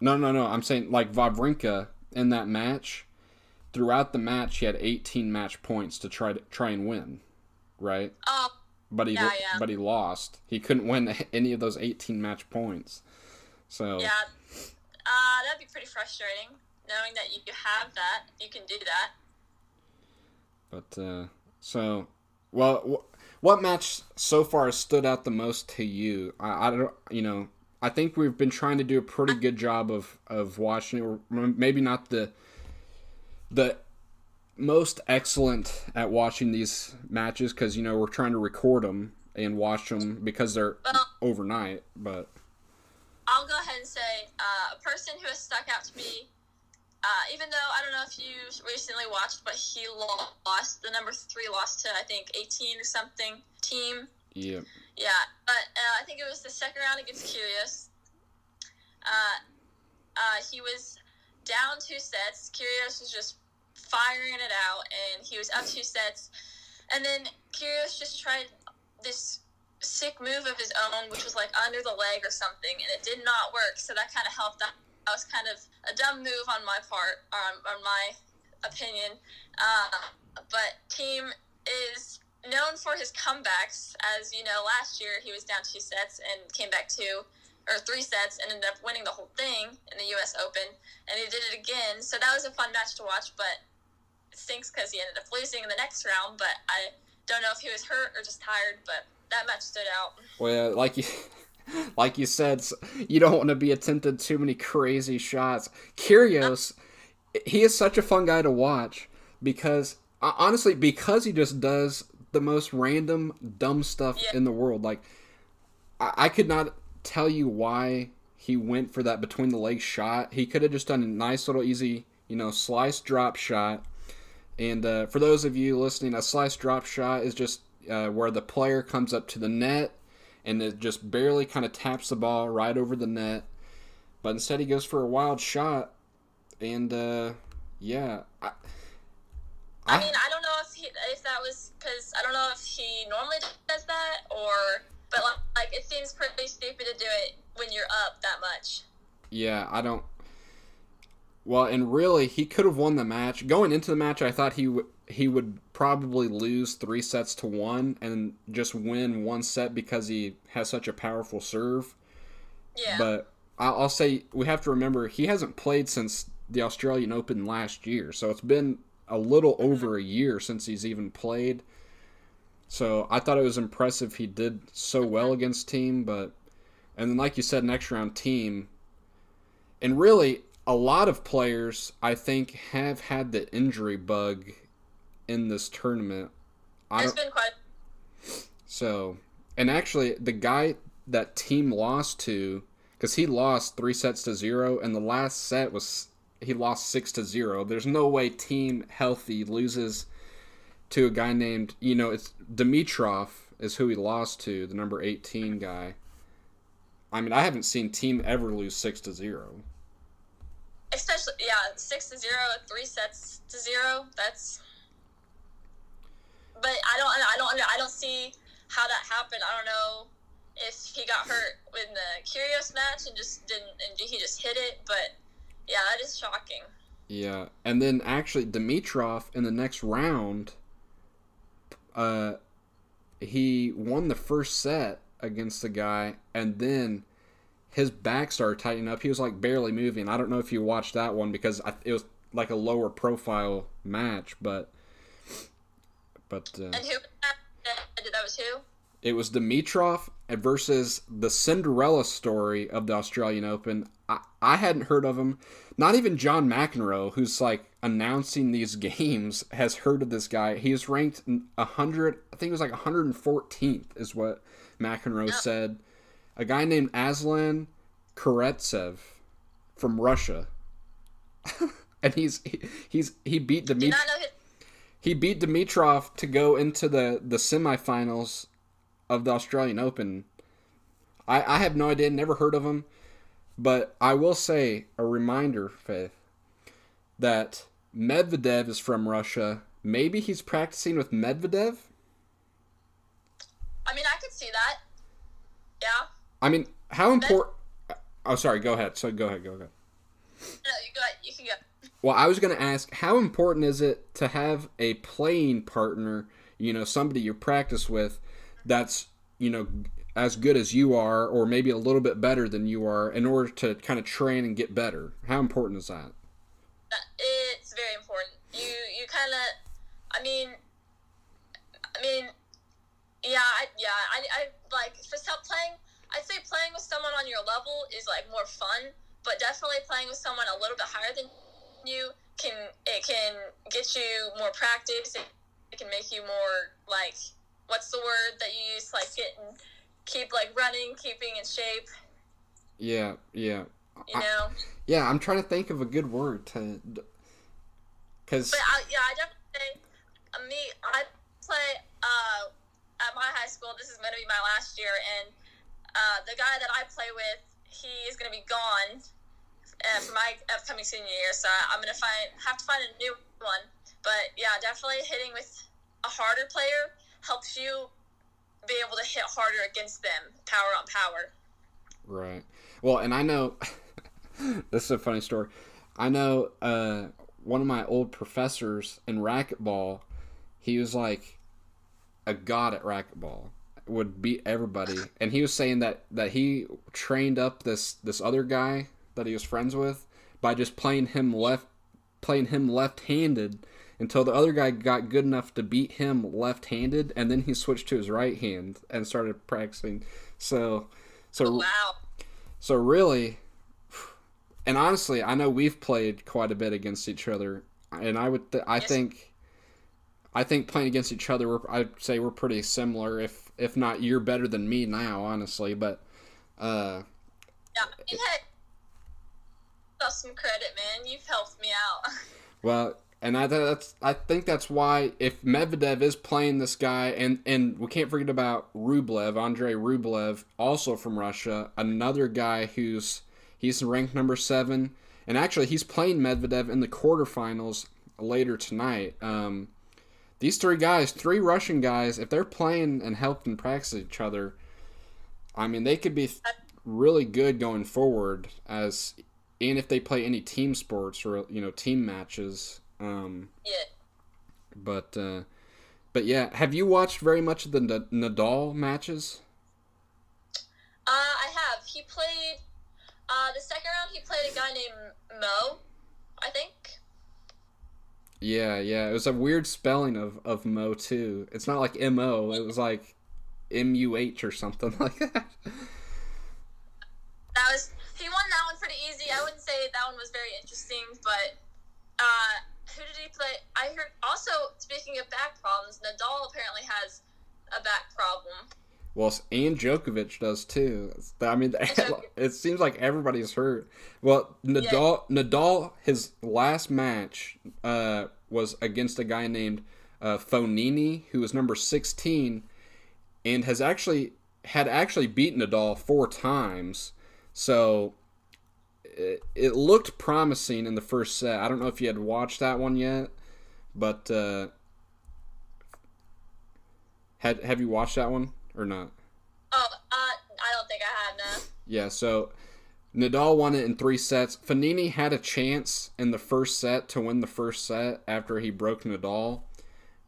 No, no, no. I'm saying like Wawrinka in that match. Throughout the match, he had 18 match points to try to try and win, right? Oh, But he Yeah, yeah. but he lost. He couldn't win any of those 18 match points. So yeah. Uh, that'd be pretty frustrating, knowing that you have that, you can do that. But uh, so, well, wh- what match so far has stood out the most to you? I, I don't, you know, I think we've been trying to do a pretty good job of of watching, or maybe not the the most excellent at watching these matches because you know we're trying to record them and watch them because they're Well- overnight. But I'll go ahead and say uh, a person who has stuck out to me, uh, even though I don't know if you recently watched, but he lost. The number three lost to I think 18 or something Thiem. yeah, Yeah, but uh, I think it was the second round against Kyrgios. Uh, uh, he was down two sets. Kyrgios was just firing it out, and he was up two sets. And then Kyrgios just tried this sick move of his own, which was like under the leg or something, and it did not work. So that kind of helped. That was kind of a dumb move on my part, on, on my opinion. Uh, but Thiem is known for his comebacks. As you know, last year he was down two sets and came back two or three sets and ended up winning the whole thing in the U.S. Open, and he did it again. So that was a fun match to watch, but it stinks because he ended up losing in the next round. But I don't know if he was hurt or just tired, but that match stood out. well, like you. Like you said, you don't want to be attempted too many crazy shots. Kyrgios, he is such a fun guy to watch because uh, honestly, because he just does the most random dumb stuff Yeah. in the world. Like I, I could not tell you why he went for that between the legs shot. He could have just done a nice little easy, you know, slice drop shot. And uh, for those of you listening, a slice drop shot is just uh, where the player comes up to the net and it just barely kind of taps the ball right over the net. But instead, he goes for a wild shot, and uh, yeah, I, I mean, I don't know if he, if that was because I don't know if he normally does that or, but like, like it seems pretty stupid to do it when you're up that much. Yeah, I don't. Well, and really, he could have won the match. Going into the match, I thought he would he would probably lose three sets to one and just win one set because he has such a powerful serve. Yeah. But I- I'll say we have to remember he hasn't played since the Australian Open last year, so it's been a little mm-hmm. over a year since he's even played. So I thought it was impressive he did so mm-hmm. well against Thiem, but and then like you said, next round Thiem, and really a lot of players I think have had the injury bug in this tournament. I There's don't, been quite. so, and actually, the guy that Thiem lost to, because he lost three sets to zero, and the last set was he lost six to zero. There's no way Thiem healthy loses to a guy named you know it's Dimitrov is who he lost to, the number eighteen guy. I mean, I haven't seen Thiem ever lose six to zero. Especially, yeah, six to zero, three sets to zero. That's. But I don't, I don't, I don't see how that happened. I don't know if he got hurt in the Kyrgios match and just didn't, and he just hit it. But yeah, that is shocking. Yeah, and then actually Dimitrov in the next round uh, he won the first set against the guy, and then his back started tightening up. He was like barely moving. I don't know if you watched that one because I, it was like a lower profile match, but but uh, And who that? That was who? it was Dimitrov versus the Cinderella story of the Australian Open. I, I hadn't heard of him. Not even John McEnroe, who's like announcing these games, has heard of this guy. He is ranked hundred. I think it was like 114th, is what McEnroe said. A guy named Aslan Karatsev from Russia, and he's he, he's he beat Did Dimitrov not know his. he beat Dimitrov to go into the the semifinals of the Australian Open. I I have no idea, never heard of him, but I will say a reminder, Faith, that Medvedev is from Russia. Maybe he's practicing with Medvedev. I mean, I could see that. Yeah. I mean, how important? Uh, oh, sorry. Go ahead. So go ahead. Go ahead. No, you go. You can go. Well, I was going to ask, how important is it to have a playing partner, you know, somebody you practice with, that's, you know, as good as you are, or maybe a little bit better than you are, in order to kind of train and get better? How important is that? That- It's very important. You you kind of. I mean. I mean. Yeah. I, yeah. I, I like for some playing. I'd say playing with someone on your level is like more fun, but definitely playing with someone a little bit higher than you can it can get you more practice. It, it can make you more like what's the word that you use like getting keep like running, keeping in shape. Yeah, yeah. You I- know. Yeah, I'm trying to think of a good word to. Because. But I, yeah, I definitely say uh, me. I play uh, at my high school. This is going to be my last year, and uh, the guy that I play with, he is going to be gone uh, for my upcoming senior year. So I'm going to find have to find a new one. But yeah, definitely hitting with a harder player helps you be able to hit harder against them, power on power. Right. Well, and I know this is a funny story. I know uh, one of my old professors in racquetball. He was like a god at racquetball. Would beat everybody, and he was saying that that he trained up this this other guy that he was friends with by just playing him left playing him left-handed until the other guy got good enough to beat him left-handed, and then he switched to his right hand and started practicing. So, so oh, Wow. so really, and honestly, I know we've played quite a bit against each other, and I would, th- I Yes. think, I think playing against each other, we're, I'd say we're pretty similar. If if not, you're better than me now, honestly. But, uh, Yeah. You had some credit, man. You've helped me out. well, and I that's I think that's why if Medvedev is playing this guy, and and we can't forget about Rublev, Andrei Rublev, also from Russia, another guy who's he's ranked number seven, and actually he's playing Medvedev in the quarterfinals later tonight. Um, these three guys, three Russian guys, if they're playing and helping practice each other, I mean they could be really good going forward as and if they play any team sports or you know team matches. Um, yeah. but uh, but yeah, have you watched very much of the N- Nadal matches? Uh, I have. He played. Uh, the second round, he played a guy named Mo, I think. Yeah, yeah. It was a weird spelling of of Mo too. It's not like M O. It was like M U H or something like that. That was he won that one pretty easy. I wouldn't say that one was very interesting, but uh, who did he play? I heard also speaking of back problems, Nadal apparently has a back problem. Well, and Djokovic does too. I mean, it seems like everybody's hurt. Well, Nadal, Nadal, his last match uh, was against a guy named uh, Fognini, who was number sixteen, and has actually had actually beaten Nadal four times. So it, it looked promising in the first set. I don't know if you had watched that one yet, but uh, had have you watched that one or not? Oh, uh, I don't think I have no. Yeah, so Nadal won it in three sets. Fognini had a chance in the first set to win the first set after he broke Nadal,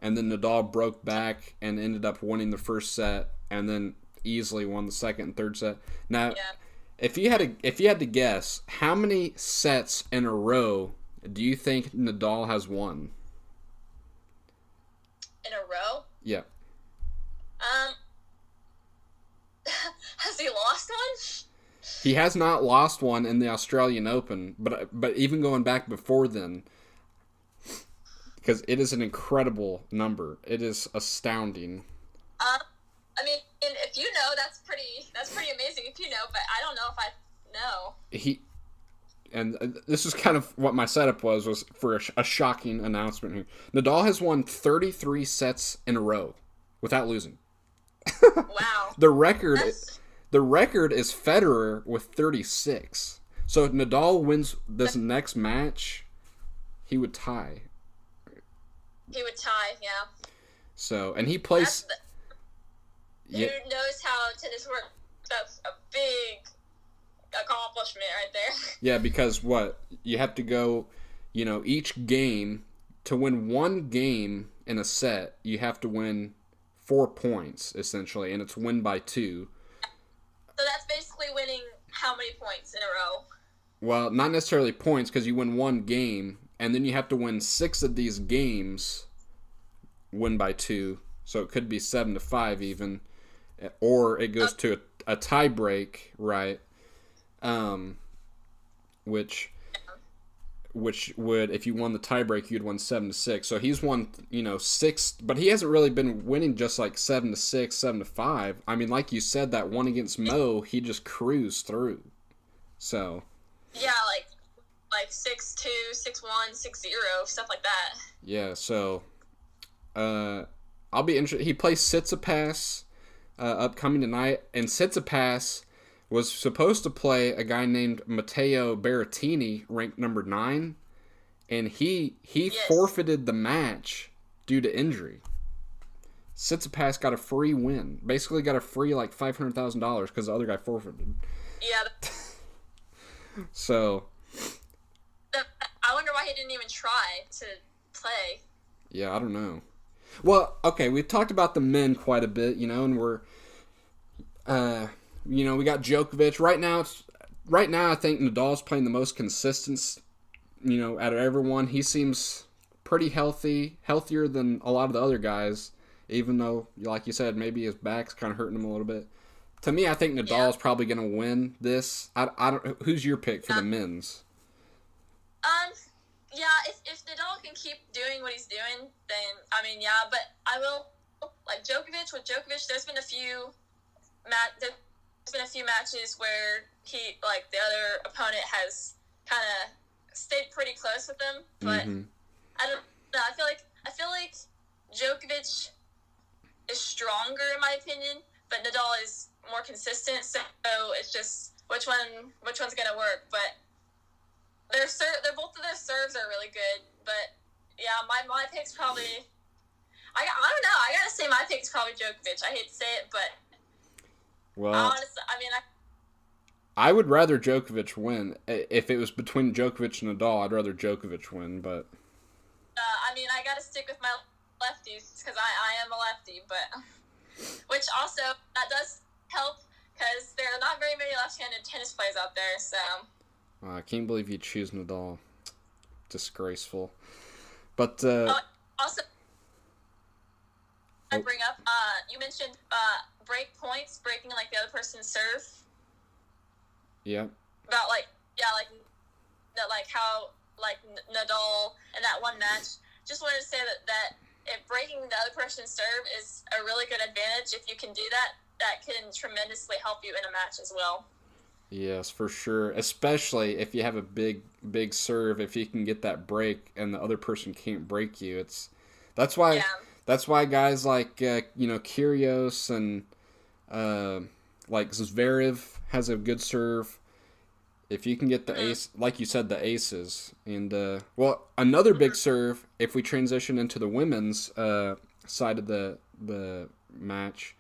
and then Nadal broke back and ended up winning the first set, and then easily won the second and third set. Now, Yeah. if you had to if you had to guess, how many sets in a row do you think Nadal has won? In a row. Yeah. Um. Has he lost one? He has not lost one in the Australian Open, but but even going back before then, because it is an incredible number. It is astounding. Um. I mean, if you know, that's pretty. That's pretty amazing. If you know, but I don't know if I know. He and uh, this is kind of what my setup was was for a, sh- a shocking announcement here. Nadal has won 33 sets in a row without losing. Wow. The record That's the record is Federer with 36. So if Nadal wins this next match, he would tie. he would tie. Yeah. So and he plays the, yeah, Who knows how tennis works? That's a big accomplishment right there. yeah because what you have to go, you know, each game to win one game in a set, you have to win 4 points essentially and it's win by 2. So that's basically winning how many points in a row? Well, not necessarily points because you win one game, and then you have to win six of these games, win by two. So it could be seven to five even, or it goes to a, a tie break, right? Um, which, which would if you won the tiebreak, you'd won seven to six. So he's won, you know, six, but he hasn't really been winning just like seven to six, seven to five. I mean, like you said, that one against Mo, he just cruised through. So. Yeah, like like six two, six one, six zero, stuff like that. Yeah, so uh I'll be interested. He plays Tsitsipas uh, upcoming tonight, and Tsitsipas was supposed to play a guy named Matteo Berrettini, ranked number nine, and he he Yes. forfeited the match due to injury. Tsitsipas got a free win, basically got a free like five hundred thousand dollars because the other guy forfeited. Yeah, So I wonder why he didn't even try to play. Yeah, I don't know. Well, okay, we've talked about the men quite a bit, you know, and we're, uh, you know, we got Djokovic right now. It's right now. I think Nadal's playing the most consistent, you know, out of everyone. He seems pretty healthy, healthier than a lot of the other guys. Even though, like you said, maybe his back's kind of hurting him a little bit. To me, I think Nadal's probably going to win this. I, I don't. Who's your pick for the men's? Um, yeah, if if Nadal can keep doing what he's doing, then I mean, yeah. But I will like Djokovic. With Djokovic, there's been a few mat. There's been a few matches where he like the other opponent has kind of stayed pretty close with him, but Mhm. I don't know. I feel like I feel like Djokovic is stronger in my opinion, but Nadal is more consistent. So it's just which one which one's gonna work. But their ser- they're both of their serves are really good. But yeah, my my pick's probably. I, I don't know. I gotta say my pick's probably Djokovic. I hate to say it, but Well, honestly, I mean, I, I would rather Djokovic win. If it was between Djokovic and Nadal, I'd rather Djokovic win. But uh, I mean, I gotta stick with my lefties because I, I am a lefty, but which also that does help because there are not very many left-handed tennis players out there. So uh, I can't believe you choose Nadal. Disgraceful. But uh, Oh. also, I Oh. bring up uh, you mentioned uh, break points, breaking like the other person's serve. yeah, About like yeah, like that, like how like Nadal in that one match. Just wanted to say that that if breaking the other person's serve is a really good advantage, if you can do that, that can tremendously help you in a match as well. yes, for sure. Especially if you have a big, big serve. If you can get that break and the other person can't break you, it's that's why Yeah. that's why guys like uh, you know Kyrgios and uh, like Zverev has a good serve. If you can get the Mhm. ace, like you said, the aces, and uh, well, another big serve. If we transition into the women's uh, side of the the match,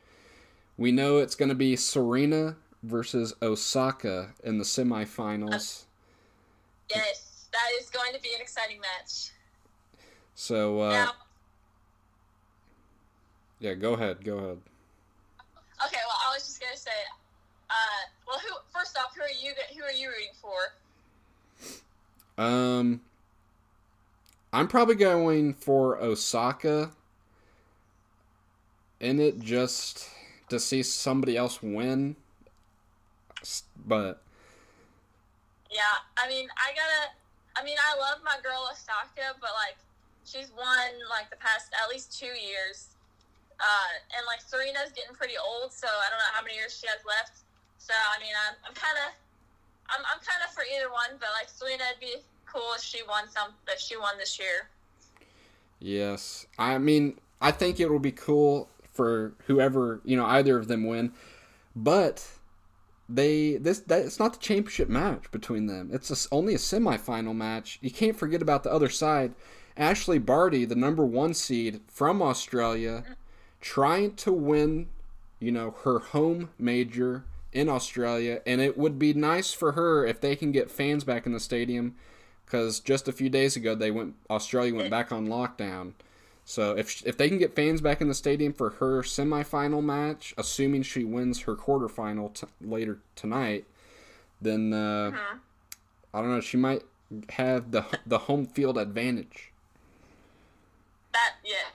we know it's going to be Serena versus Osaka in the semifinals. Yes, that is going to be an exciting match. So uh, now, Yeah, go ahead. Go ahead. Okay, well, I was just gonna say, uh, well, who? First off, who are you? Who are you rooting for? Um, I'm probably going for Osaka. In it just to see somebody else win. But Yeah, I mean, I gotta. I mean, I love my girl Osaka, but like, she's won like the past at least two years, uh, and like Serena's getting pretty old, so I don't know how many years she has left. So I mean, I'm, I'm kind of, I'm, I'm kind of for either one, but like Serena, it'd be cool if she won some, if she won this year. yes, I mean, I think it will be cool for whoever you know either of them win, but they this that it's not the championship match between them. It's a only a semifinal match. You can't forget about the other side. Ashleigh Barty, the number one seed from Australia, trying to win, you know, her home major in Australia, and it would be nice for her if they can get fans back in the stadium, because just a few days ago they went Australia went back on lockdown. So if if they can get fans back in the stadium for her semifinal match, assuming she wins her quarterfinal t- later tonight, then uh, Mhm. I don't know. She might have the the home field advantage. That yeah,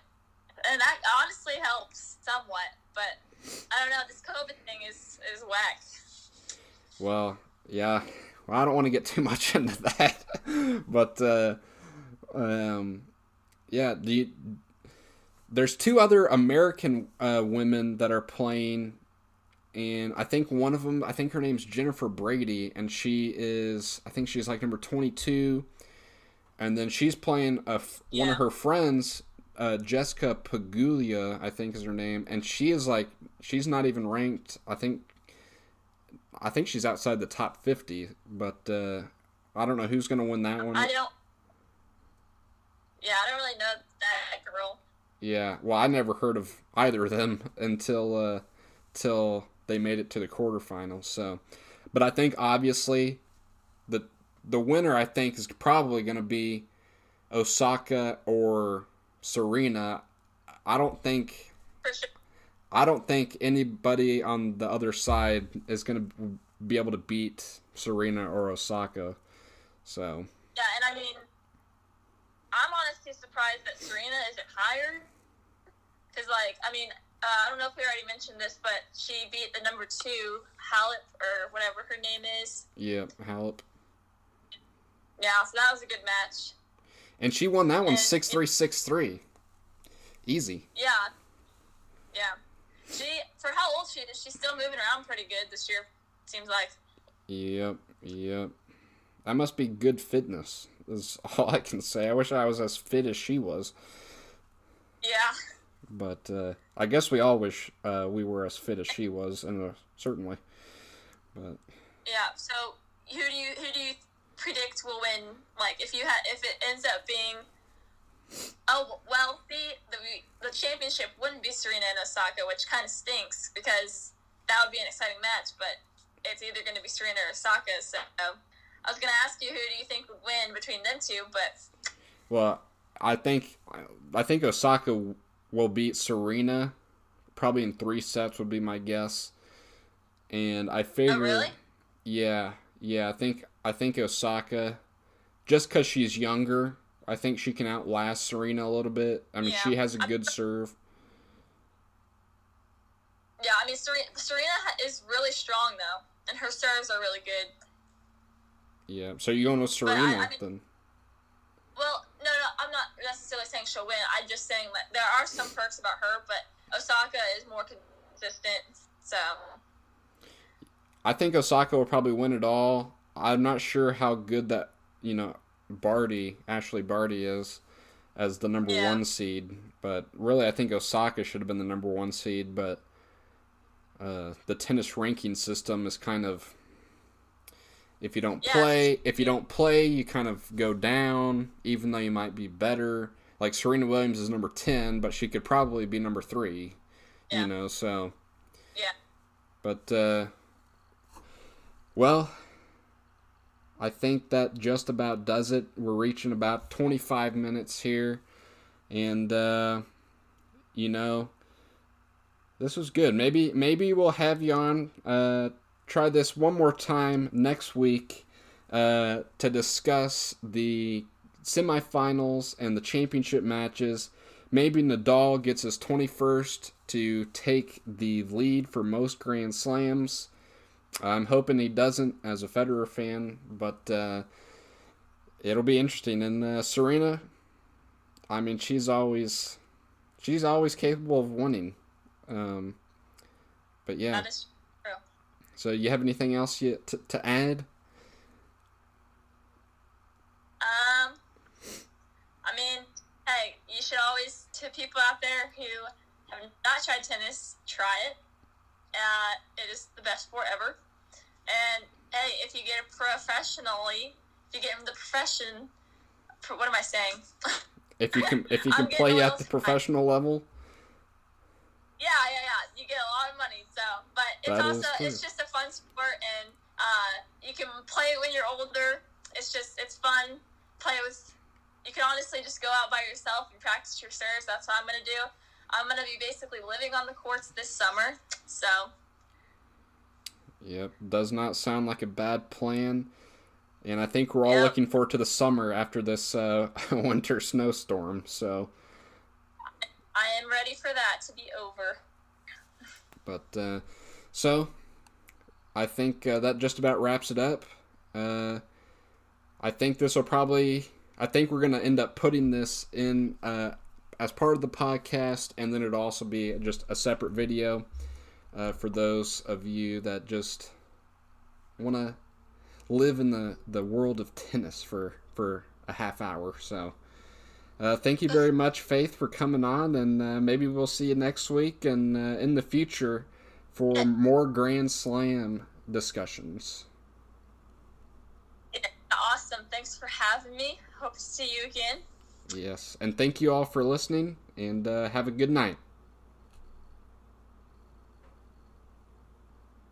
and that honestly helps somewhat, but I don't know. This COVID thing is is whack. Well, yeah. Well, I don't want to get too much into that, but uh, um, yeah. Do you, there's two other American uh, women that are playing, and I think one of them. I think her name's Jennifer Brady, and she is. I think she's like number 22, and then she's playing a f- one of her friends. Uh, Jessica Pegula, I think is her name, and she is like she's not even ranked. I think I think she's outside the top 50, but uh, I don't know who's going to win that one. I don't. Yeah, I don't really know that girl. Yeah, well, I never heard of either of them until uh, till they made it to the quarterfinals. So, but I think obviously the the winner I think is probably going to be Osaka or Serena. I don't think sure. I don't think anybody on the other side is going to be able to beat Serena or Osaka. So, Yeah, and I mean, I'm honestly surprised that Serena isn't higher. Because, like, I mean, uh, I don't know if we already mentioned this, but she beat the number two, Halep, or whatever her name is. yeah, Halep. Yeah, so that was a good match. And she won that one 6 3 6 3. Easy. Yeah. Yeah. She, for how old she is, she's still moving around pretty good this year, seems like. Yep, yep. That must be good fitness, is all I can say. I wish I was as fit as she was. Yeah. But uh, I guess we all wish uh, we were as fit as she was, and uh, certainly. But Yeah. So, who do you who do you predict will win? Like, if you had if it ends up being oh well, the the the championship wouldn't be Serena and Osaka, which kind of stinks because that would be an exciting match. But it's either going to be Serena or Osaka. So, I was going to ask you who do you think would win between them two, but well, I think I think Osaka will beat Serena, probably in three sets would be my guess. And I oh, figure, oh really? yeah, yeah, I think I think Osaka, just because she's younger, I think she can outlast Serena a little bit. I mean, Yeah. she has a good serve. Yeah, I mean Serena, Serena is really strong though, and her serves are really good. Yeah, so you're going with I- I Serena mean- then? Well, no, no, I'm not necessarily saying she'll win. I'm just saying that there are some perks about her, but Osaka is more consistent. So, I think Osaka will probably win it all. I'm not sure how good that you know Barty Ashleigh Barty is as the number Yeah. one seed, but really I think Osaka should have been the number one seed. But uh, the tennis ranking system is kind of if you don't Yeah. play, if you don't play, you kind of go down, even though you might be better. Like Serena Williams is number ten, but she could probably be number three. Yeah. You know, so yeah. but uh well, I think that just about does it. We're reaching about 25 minutes here and uh you know, this was good. Maybe maybe we'll have you on. Uh, try this one more time next week uh, to discuss the semifinals and the championship matches. Maybe Nadal gets his 21st to take the lead for most Grand Slams. I'm hoping he doesn't as a Federer fan, but uh, it'll be interesting. And uh, Serena, I mean, she's always she's always capable of winning. Um, but yeah. That is true. So you have anything else yet to, to add? Um, I mean, hey, you should always to people out there who have not tried tennis, try it. Uh, it is the best sport ever. And hey, if you get it professionally, if you get in the profession, what am I saying? If you can, if you can play at the professional level, Yeah, yeah, yeah. You get a lot of money. So, but it's That also it's just a fun sport, and uh, you can play it when you're older. It's just it's fun. Play with. You can honestly just go out by yourself and practice your serves. That's what I'm gonna do. I'm gonna be basically living on the courts this summer. So yep, does not sound like a bad plan. And I think we're all Yep. looking forward to the summer after this uh, winter snowstorm. So, I am ready for that to be over. but uh, so I think uh, that just about wraps it up. Uh, I think this will probably. I think we're gonna end up putting this in uh, as part of the podcast, and then it'll also be just a separate video uh, for those of you that just want to live in the, the world of tennis for for a half hour. So, uh, thank you very much, Faith, for coming on, and uh, maybe we'll see you next week and uh, in the future for more Grand Slam discussions. Awesome. Thanks for having me. Hope to see you again. Yes, and thank you all for listening, and uh, have a good night.